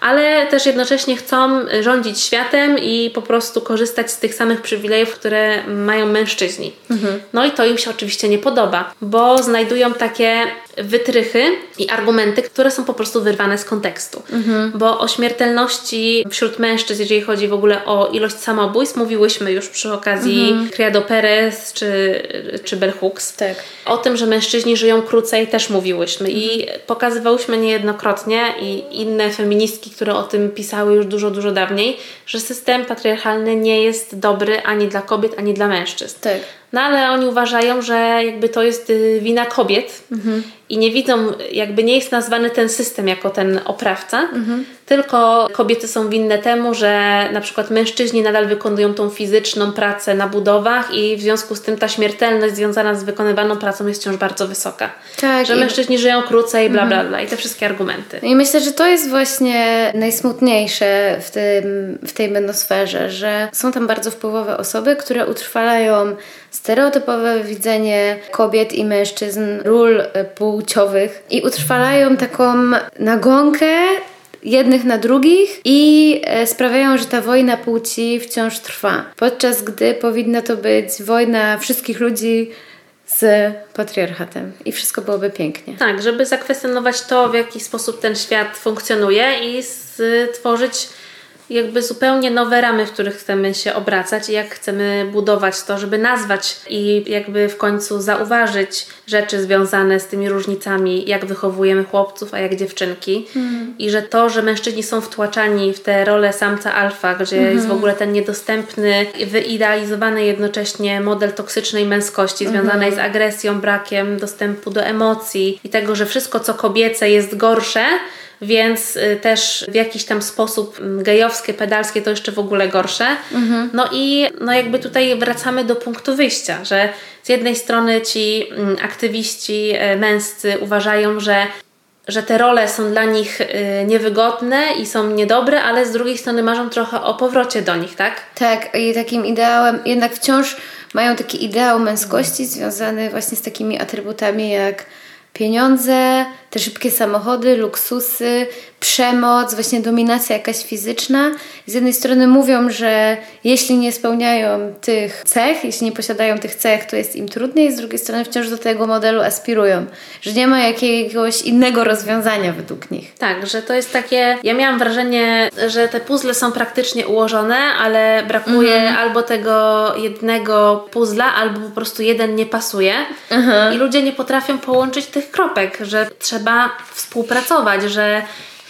ale też jednocześnie chcą rządzić światem i po prostu korzystać z tych samych przywilejów, które mają mężczyźni. Mhm. No i to im się oczywiście nie podoba, bo znajdują takie wytrychy i argumenty, które są po prostu wyrwane z kontekstu. Mhm. Bo o śmiertelności wśród mężczyzn, jeżeli chodzi w ogóle o ilość samobójstw, mówiłyśmy już przy okazji mhm. Criado Perez czy, czy Bell Hooks. Tak. O tym, że mężczyźni żyją krócej też mówiłyśmy i pokazywałyśmy niejednokrotnie i inne feministki, które o tym pisały już dużo, dużo dawniej, że system patriarchalny nie jest dobry ani dla kobiet, ani dla mężczyzn. Tak. No ale oni uważają, że jakby to jest y, wina kobiet mhm. i nie widzą, jakby nie jest nazwany ten system jako ten oprawca, mhm. tylko kobiety są winne temu, że na przykład mężczyźni nadal wykonują tą fizyczną pracę na budowach i w związku z tym ta śmiertelność związana z wykonywaną pracą jest wciąż bardzo wysoka. Tak. Że i... mężczyźni żyją krócej, bla, bla, mhm. bla i te wszystkie argumenty. I myślę, że to jest właśnie najsmutniejsze w, tym, w tej menosferze, że są tam bardzo wpływowe osoby, które utrwalają stereotypowe widzenie kobiet i mężczyzn, ról e, płciowych i utrwalają taką nagonkę jednych na drugich i e, sprawiają, że ta wojna płci wciąż trwa. Podczas gdy powinna to być wojna wszystkich ludzi z patriarchatem i wszystko byłoby pięknie. Tak, żeby zakwestionować to, w jaki sposób ten świat funkcjonuje i stworzyć jakby zupełnie nowe ramy, w których chcemy się obracać i jak chcemy budować to, żeby nazwać i jakby w końcu zauważyć rzeczy związane z tymi różnicami, jak wychowujemy chłopców, a jak dziewczynki. Mm. I że to, że mężczyźni są wtłaczani w tę rolę samca alfa, gdzie mm. jest w ogóle ten niedostępny, wyidealizowany jednocześnie model toksycznej męskości związanej mm. z agresją, brakiem dostępu do emocji i tego, że wszystko co kobiece jest gorsze, więc y, też w jakiś tam sposób mm, gejowskie, pedalskie to jeszcze w ogóle gorsze. Mhm. No i no jakby tutaj wracamy do punktu wyjścia, że z jednej strony ci mm, aktywiści y, męscy uważają, że że te role są dla nich y, niewygodne i są niedobre, ale z drugiej strony marzą trochę o powrocie do nich, tak? Tak, i takim ideałem, jednak wciąż mają taki ideał męskości związany właśnie z takimi atrybutami jak pieniądze, te szybkie samochody, luksusy, przemoc, właśnie dominacja jakaś fizyczna. Z jednej strony mówią, że jeśli nie spełniają tych cech, jeśli nie posiadają tych cech, to jest im trudniej, z drugiej strony wciąż do tego modelu aspirują, że nie ma jakiegoś innego rozwiązania według nich. Tak, że to jest takie, ja miałam wrażenie, że te puzzle są praktycznie ułożone, ale brakuje mhm. albo tego jednego puzzla, albo po prostu jeden nie pasuje mhm. i ludzie nie potrafią połączyć tych kropek, że trzeba współpracować, że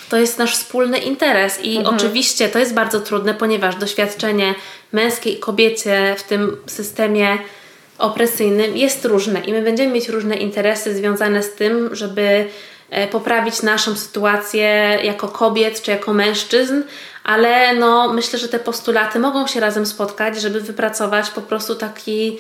to jest nasz wspólny interes i mhm. oczywiście to jest bardzo trudne, ponieważ doświadczenie męskiej i kobiecie w tym systemie opresyjnym jest różne i my będziemy mieć różne interesy związane z tym, żeby e, poprawić naszą sytuację jako kobiet czy jako mężczyzn, ale no myślę, że te postulaty mogą się razem spotkać, żeby wypracować po prostu taki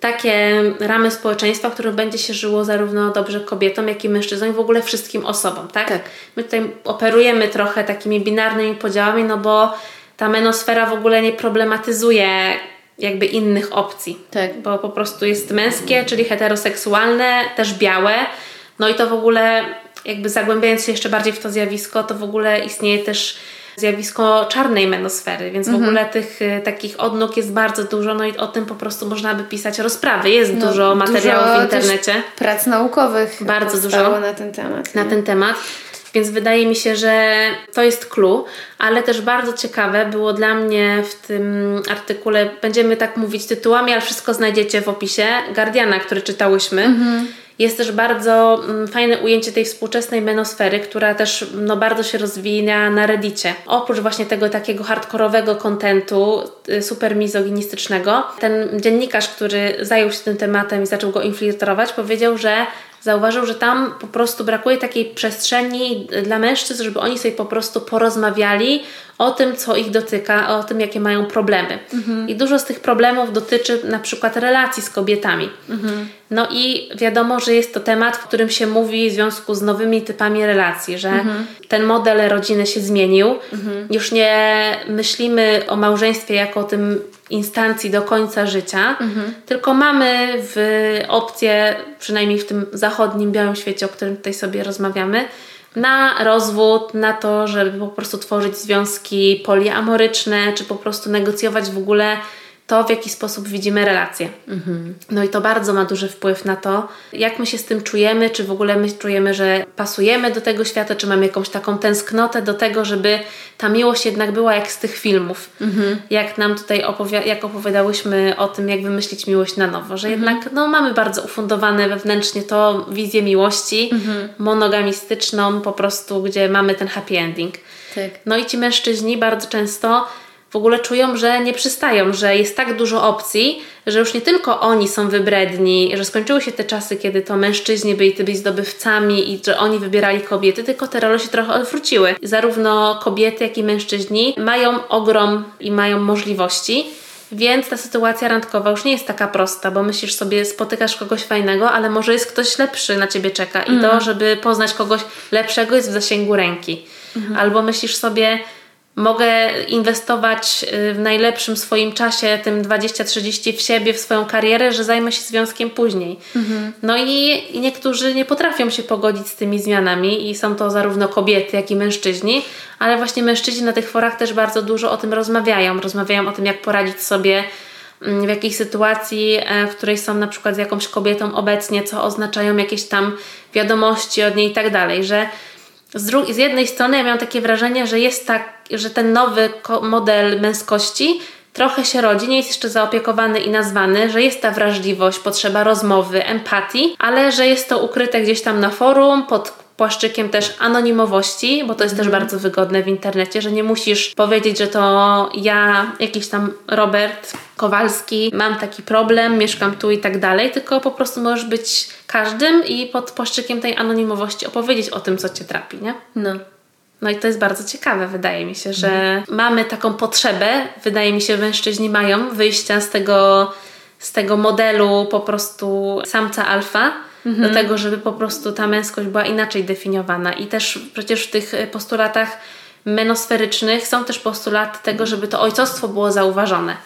takie ramy społeczeństwa, w których będzie się żyło zarówno dobrze kobietom, jak i mężczyznom i w ogóle wszystkim osobom, tak? Tak. My tutaj operujemy trochę takimi binarnymi podziałami, no bo ta menosfera w ogóle nie problematyzuje jakby innych opcji. Tak. Bo po prostu jest męskie, czyli heteroseksualne, też białe. No i to w ogóle, jakby zagłębiając się jeszcze bardziej w to zjawisko, to w ogóle istnieje też zjawisko czarnej menosfery, więc w Mhm. ogóle tych y, takich odnóg jest bardzo dużo, no i o tym po prostu można by pisać rozprawy. Jest No, dużo materiałów dużo w internecie Prac naukowych Bardzo dużo. na ten temat. na nie? ten temat. Więc wydaje mi się, że to jest clue, ale też bardzo ciekawe było dla mnie w tym artykule, będziemy tak mówić tytułami, ale wszystko znajdziecie w opisie, Guardiana, który czytałyśmy. Jest też bardzo mm, fajne ujęcie tej współczesnej menosfery, która też no, bardzo się rozwija na Reddicie. Oprócz właśnie tego takiego hardkorowego kontentu, y, super mizoginistycznego, ten dziennikarz, który zajął się tym tematem i zaczął go infiltrować, powiedział, że zauważył, że tam po prostu brakuje takiej przestrzeni dla mężczyzn, żeby oni sobie po prostu porozmawiali o tym, co ich dotyka, o tym, jakie mają problemy. I dużo z tych problemów dotyczy na przykład relacji z kobietami. No i wiadomo, że jest to temat, w którym się mówi w związku z nowymi typami relacji, że ten model rodziny się zmienił. Już nie myślimy o małżeństwie jako o tym instancji do końca życia, tylko mamy w opcję, przynajmniej w tym zachodnim, białym świecie, o którym tutaj sobie rozmawiamy, na rozwód, na to, żeby po prostu tworzyć związki poliamoryczne, czy po prostu negocjować w ogóle to, w jaki sposób widzimy relacje. No i to bardzo ma duży wpływ na to, jak my się z tym czujemy, czy w ogóle my czujemy, że pasujemy do tego świata, czy mamy jakąś taką tęsknotę do tego, żeby ta miłość jednak była jak z tych filmów. Jak nam tutaj opowi- jak opowiadałyśmy o tym, jak wymyślić miłość na nowo, że jednak no, mamy bardzo ufundowane wewnętrznie to wizję miłości monogamistyczną, po prostu, gdzie mamy ten happy ending. Tak. No i ci mężczyźni bardzo często w ogóle czują, że nie przystają, że jest tak dużo opcji, że już nie tylko oni są wybredni, że skończyły się te czasy, kiedy to mężczyźni byli tymi zdobywcami i że oni wybierali kobiety, tylko te role się trochę odwróciły. Zarówno kobiety, jak i mężczyźni mają ogrom i mają możliwości. Więc ta sytuacja randkowa już nie jest taka prosta, bo myślisz sobie, spotykasz kogoś fajnego, ale może jest ktoś lepszy na ciebie czeka i to, żeby poznać kogoś lepszego jest w zasięgu ręki. Albo myślisz sobie, mogę inwestować y, w najlepszym swoim czasie, tym 20-30 w siebie, w swoją karierę, że zajmę się związkiem później. No i, niektórzy nie potrafią się pogodzić z tymi zmianami i są to zarówno kobiety, jak i mężczyźni, ale właśnie mężczyźni na tych forach też bardzo dużo o tym rozmawiają. Rozmawiają o tym, jak poradzić sobie mm, w jakiej sytuacji, e, w której są na przykład z jakąś kobietą obecnie, co oznaczają jakieś tam wiadomości od niej i tak dalej, że z, dru- z jednej strony ja miałam takie wrażenie, że jest tak, że ten nowy ko- model męskości trochę się rodzi, nie jest jeszcze zaopiekowany i nazwany, że jest ta wrażliwość, potrzeba rozmowy, empatii, ale że jest to ukryte gdzieś tam na forum, pod płaszczykiem też anonimowości, bo to jest też bardzo wygodne w internecie, że nie musisz powiedzieć, że to ja, jakiś tam Robert Kowalski, mam taki problem, mieszkam tu i tak dalej, tylko po prostu możesz być każdym i pod płaszczykiem tej anonimowości opowiedzieć o tym, co cię trapi, nie? No. No i to jest bardzo ciekawe, wydaje mi się, że mamy taką potrzebę, wydaje mi się, mężczyźni mają wyjścia z tego, z tego modelu po prostu samca alfa, do tego, żeby po prostu ta męskość była inaczej definiowana. I też przecież w tych postulatach menosferycznych są też postulaty tego, żeby to ojcostwo było zauważone.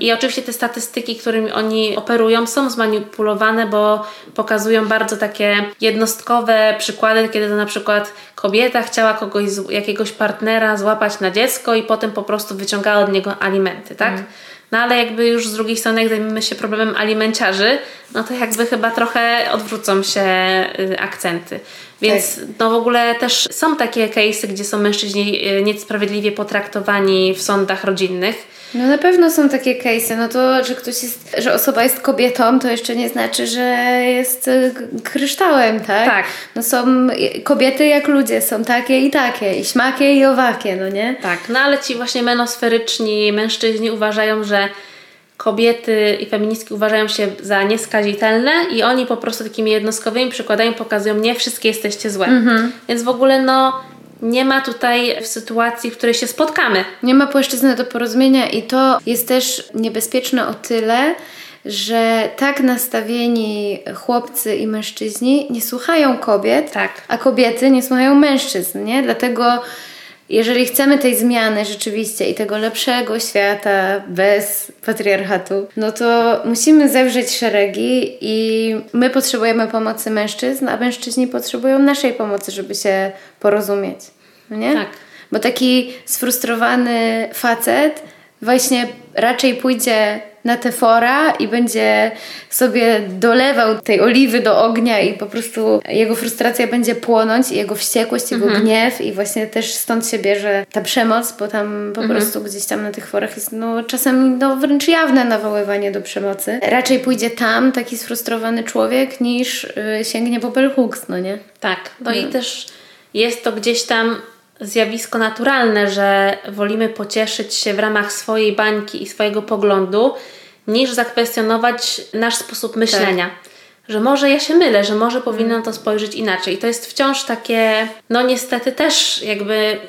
I oczywiście te statystyki, którymi oni operują, są zmanipulowane, bo pokazują bardzo takie jednostkowe przykłady, kiedy to na przykład kobieta chciała kogoś, jakiegoś partnera złapać na dziecko i potem po prostu wyciągała od niego alimenty, tak? No ale jakby już z drugiej strony, jak zajmiemy się problemem alimenciarzy, no to jakby chyba trochę odwrócą się y, akcenty. Więc no w ogóle też są takie case'y, gdzie są mężczyźni y, niesprawiedliwie potraktowani w sądach rodzinnych. No na pewno są takie case'y, no to, że ktoś jest, że osoba jest kobietą, to jeszcze nie znaczy, że jest y, kryształem, tak? Tak. No są kobiety jak ludzie, są takie i takie, i śmakie i owakie, no nie? Tak, no ale ci właśnie menosferyczni mężczyźni uważają, że kobiety i feministki uważają się za nieskazitelne i oni po prostu takimi jednostkowymi przykładami pokazują, nie wszystkie jesteście złe. Więc w ogóle no nie ma tutaj sytuacji, w której się spotkamy. Nie ma płaszczyzny do porozumienia i to jest też niebezpieczne o tyle, że tak nastawieni chłopcy i mężczyźni nie słuchają kobiet, Tak. a kobiety nie słuchają mężczyzn, nie? Dlatego jeżeli chcemy tej zmiany rzeczywiście i tego lepszego świata bez patriarchatu, no to musimy zawrzeć szeregi i my potrzebujemy pomocy mężczyzn, a mężczyźni potrzebują naszej pomocy, żeby się porozumieć. No nie? Tak. Bo taki sfrustrowany facet właśnie raczej pójdzie na te fora i będzie sobie dolewał tej oliwy do ognia i po prostu jego frustracja będzie płonąć i jego wściekłość, jego gniew i właśnie też stąd się bierze ta przemoc, bo tam po prostu gdzieś tam na tych forach jest no czasem no wręcz jawne nawoływanie do przemocy. Raczej pójdzie tam taki sfrustrowany człowiek niż y, sięgnie po bell hooks, no nie? Tak. No i też jest to gdzieś tam zjawisko naturalne, że wolimy pocieszyć się w ramach swojej bańki i swojego poglądu, niż zakwestionować nasz sposób myślenia. Że może ja się mylę, że może powinnam to spojrzeć inaczej. I to jest wciąż takie, no niestety też jakby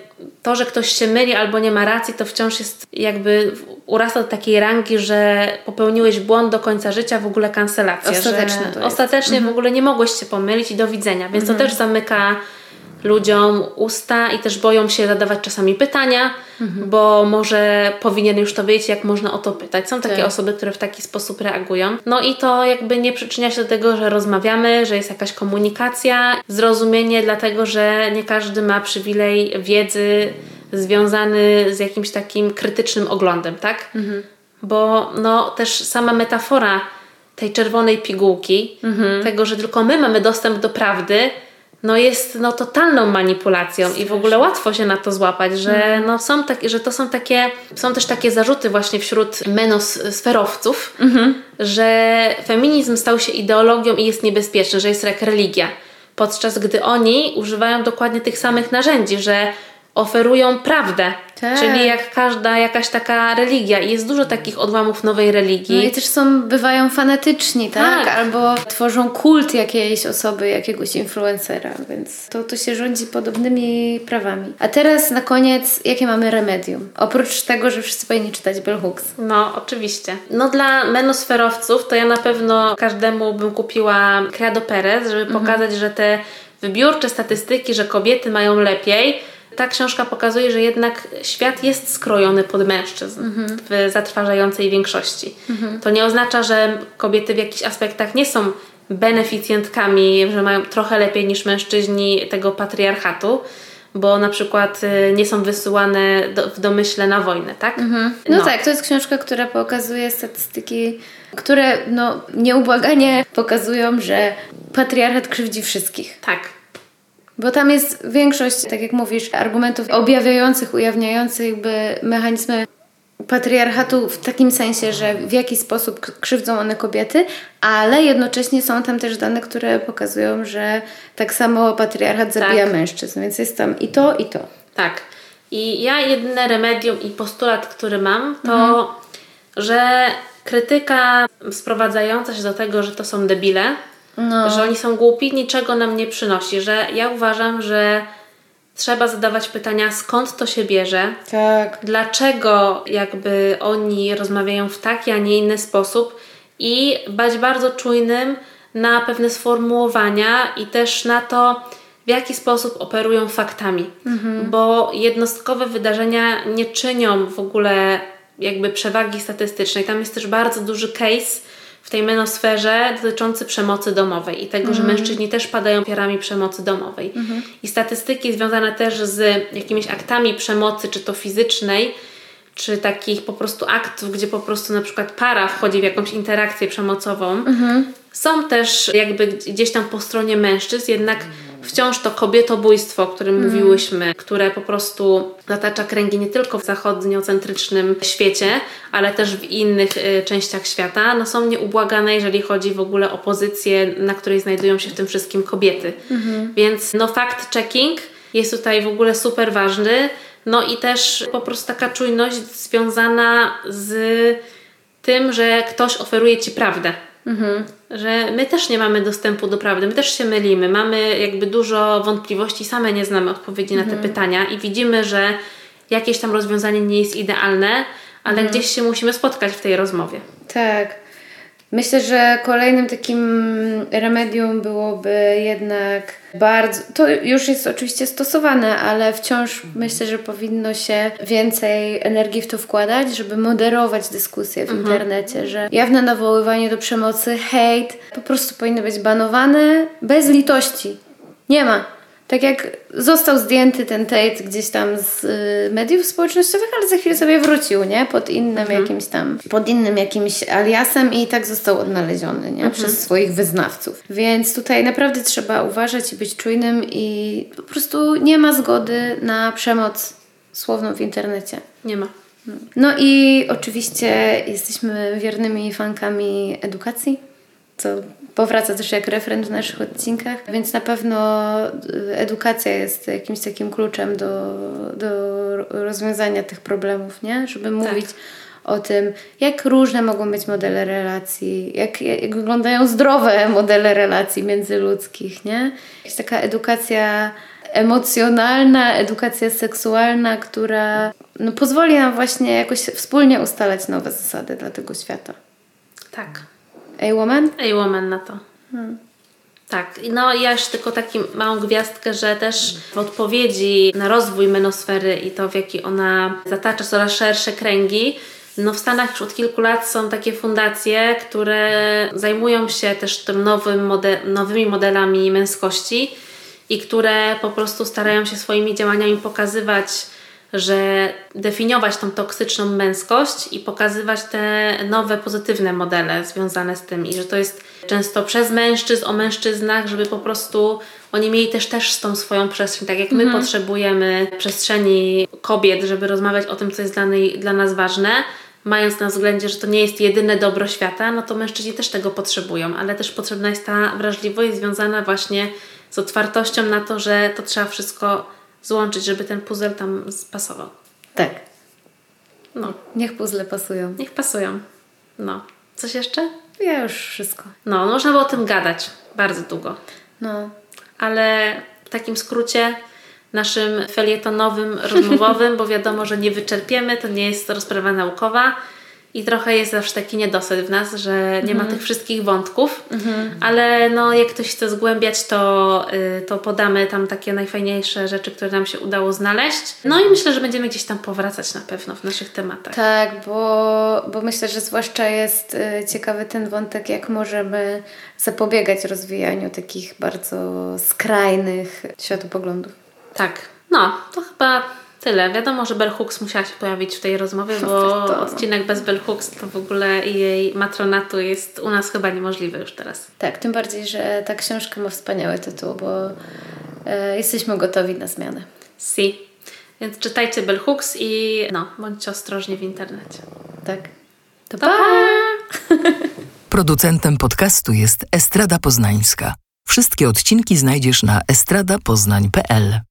to, że ktoś się myli albo nie ma racji, to wciąż jest jakby urasta do takiej rangi, że popełniłeś błąd do końca życia, w ogóle kancelacja. Ostateczne że to jest. Ostatecznie w ogóle nie mogłeś się pomylić i do widzenia. Więc to też zamyka ludziom usta i też boją się zadawać czasami pytania, bo może powinien już to wiedzieć, jak można o to pytać. Są takie Tak. osoby, które w taki sposób reagują. No i to jakby nie przyczynia się do tego, że rozmawiamy, że jest jakaś komunikacja, zrozumienie, dlatego że nie każdy ma przywilej wiedzy związany z jakimś takim krytycznym oglądem, tak? Bo no też sama metafora tej czerwonej pigułki, tego, że tylko my mamy dostęp do prawdy, no jest no, totalną manipulacją i w ogóle łatwo się na to złapać, że, no, są takie, że to są takie, są też takie zarzuty właśnie wśród menosferowców, że feminizm stał się ideologią i jest niebezpieczny, że jest jak religia. Podczas gdy oni używają dokładnie tych samych narzędzi, że oferują prawdę, Tak. czyli jak każda jakaś taka religia i jest dużo takich odłamów nowej religii. No i też są, bywają fanatyczni, tak? Tak. Albo tworzą kult jakiejś osoby, jakiegoś influencera, więc to, to się rządzi podobnymi prawami. A teraz na koniec, jakie mamy remedium? Oprócz tego, że wszyscy powinni czytać Bell Hooks. No, oczywiście. No dla menosferowców to ja na pewno każdemu bym kupiła Credo Perez, żeby pokazać, że te wybiórcze statystyki, że kobiety mają lepiej, ta książka pokazuje, że jednak świat jest skrojony pod mężczyzn w zatrważającej większości. To nie oznacza, że kobiety w jakichś aspektach nie są beneficjentkami, że mają trochę lepiej niż mężczyźni tego patriarchatu, bo na przykład y, nie są wysyłane do, w domyśle na wojnę, tak? No, tak, to jest książka, która pokazuje statystyki, które no, nieubłaganie pokazują, że patriarchat krzywdzi wszystkich. Tak. Bo tam jest większość, tak jak mówisz, argumentów objawiających, ujawniających jakby mechanizmy patriarchatu w takim sensie, że w jaki sposób krzywdzą one kobiety, ale jednocześnie są tam też dane, które pokazują, że tak samo patriarchat zabija mężczyzn, więc jest tam i to, i to. Tak. I ja jedyne remedium i postulat, który mam, to, że krytyka sprowadzająca się do tego, że to są debile, No. że oni są głupi, niczego nam nie przynosi. Że ja uważam, że trzeba zadawać pytania, skąd to się bierze, Tak. dlaczego jakby oni rozmawiają w taki, a nie inny sposób i być bardzo czujnym na pewne sformułowania i też na to, w jaki sposób operują faktami. Bo jednostkowe wydarzenia nie czynią w ogóle jakby przewagi statystycznej. Tam jest też bardzo duży case w tej menosferze dotyczący przemocy domowej i tego, że mężczyźni też padają ofiarami przemocy domowej. I statystyki związane też z jakimiś aktami przemocy, czy to fizycznej, czy takich po prostu aktów, gdzie po prostu na przykład para wchodzi w jakąś interakcję przemocową, są też jakby gdzieś tam po stronie mężczyzn, jednak wciąż to kobietobójstwo, o którym mówiłyśmy, które po prostu zatacza kręgi nie tylko w zachodniocentrycznym świecie, ale też w innych y, częściach świata, no są nieubłagane, jeżeli chodzi w ogóle o pozycję, na której znajdują się w tym wszystkim kobiety. Więc no fact-checking jest tutaj w ogóle super ważny. No i też po prostu taka czujność związana z tym, że ktoś oferuje ci prawdę. Że my też nie mamy dostępu do prawdy, my też się mylimy, mamy jakby dużo wątpliwości, same nie znamy odpowiedzi na te pytania i widzimy, że jakieś tam rozwiązanie nie jest idealne, ale gdzieś się musimy spotkać w tej rozmowie. Tak. Myślę, że kolejnym takim remedium byłoby jednak bardzo. To już jest oczywiście stosowane, ale wciąż myślę, że powinno się więcej energii w to wkładać, żeby moderować dyskusje w mhm. internecie, że jawne nawoływanie do przemocy, hejt po prostu powinno być banowane bez litości. Nie ma. Tak jak został zdjęty ten Tate gdzieś tam z y, mediów społecznościowych, ale za chwilę sobie wrócił, nie? Pod innym mhm. jakimś tam, pod innym jakimś aliasem i tak został odnaleziony, nie? Mhm. Przez swoich wyznawców. Więc tutaj naprawdę trzeba uważać i być czujnym i po prostu nie ma zgody na przemoc słowną w internecie. Nie ma. No i oczywiście jesteśmy wiernymi fankami edukacji, co powraca też jak referent w naszych odcinkach, więc na pewno y, edukacja jest jakimś takim kluczem do, do rozwiązania tych problemów, nie? Żeby tak. mówić o tym, jak różne mogą być modele relacji, jak, jak wyglądają zdrowe modele relacji międzyludzkich, nie? Jest taka edukacja emocjonalna, edukacja seksualna, która no, pozwoli nam właśnie jakoś wspólnie ustalać nowe zasady dla tego świata. Tak. A-Woman? A-Woman na to. Hmm. Tak, no ja jeszcze tylko taką małą gwiazdkę, że też w odpowiedzi na rozwój menosfery i to w jaki ona zatacza coraz szersze kręgi, no w Stanach już od kilku lat są takie fundacje, które zajmują się też tym nowym model, nowymi modelami męskości i które po prostu starają się swoimi działaniami pokazywać że definiować tą toksyczną męskość i pokazywać te nowe, pozytywne modele związane z tym i że to jest często przez mężczyzn, o mężczyznach, żeby po prostu oni mieli też, też tą swoją przestrzeń, tak jak my mhm. potrzebujemy przestrzeni kobiet, żeby rozmawiać o tym, co jest dla, dla nas ważne, mając na względzie, że to nie jest jedyne dobro świata, no to mężczyźni też tego potrzebują, ale też potrzebna jest ta wrażliwość związana właśnie z otwartością na to, że to trzeba wszystko złączyć, żeby ten puzzle tam spasował. Tak. No. Niech puzzle pasują. Niech pasują. No. Coś jeszcze? Ja już wszystko. No, można było o tym gadać bardzo długo. No. Ale w takim skrócie naszym felietonowym, rozmowowym, bo wiadomo, że nie wyczerpiemy, to nie jest to rozprawa naukowa i trochę jest zawsze taki niedosyt w nas, że nie ma mhm. tych wszystkich wątków, mhm. ale no, jak ktoś chce zgłębiać, to, y, to podamy tam takie najfajniejsze rzeczy, które nam się udało znaleźć. No i myślę, że będziemy gdzieś tam powracać na pewno w naszych tematach. Tak, bo, bo myślę, że zwłaszcza jest y, ciekawy ten wątek, jak możemy zapobiegać rozwijaniu takich bardzo skrajnych światopoglądów. Tak, no to chyba Tyle. Wiadomo, że Bell Hooks musiała się pojawić w tej rozmowie, bo to... odcinek bez Bell Hooks to w ogóle jej matronatu jest u nas chyba niemożliwy już teraz. Tak, tym bardziej, że ta książka ma wspaniały tytuł, bo e, jesteśmy gotowi na zmianę. Si. Więc czytajcie Bell Hooks i no, bądźcie ostrożni w internecie. Tak. To pa! pa! Producentem podcastu jest Estrada Poznańska. Wszystkie odcinki znajdziesz na estradapoznań.pl.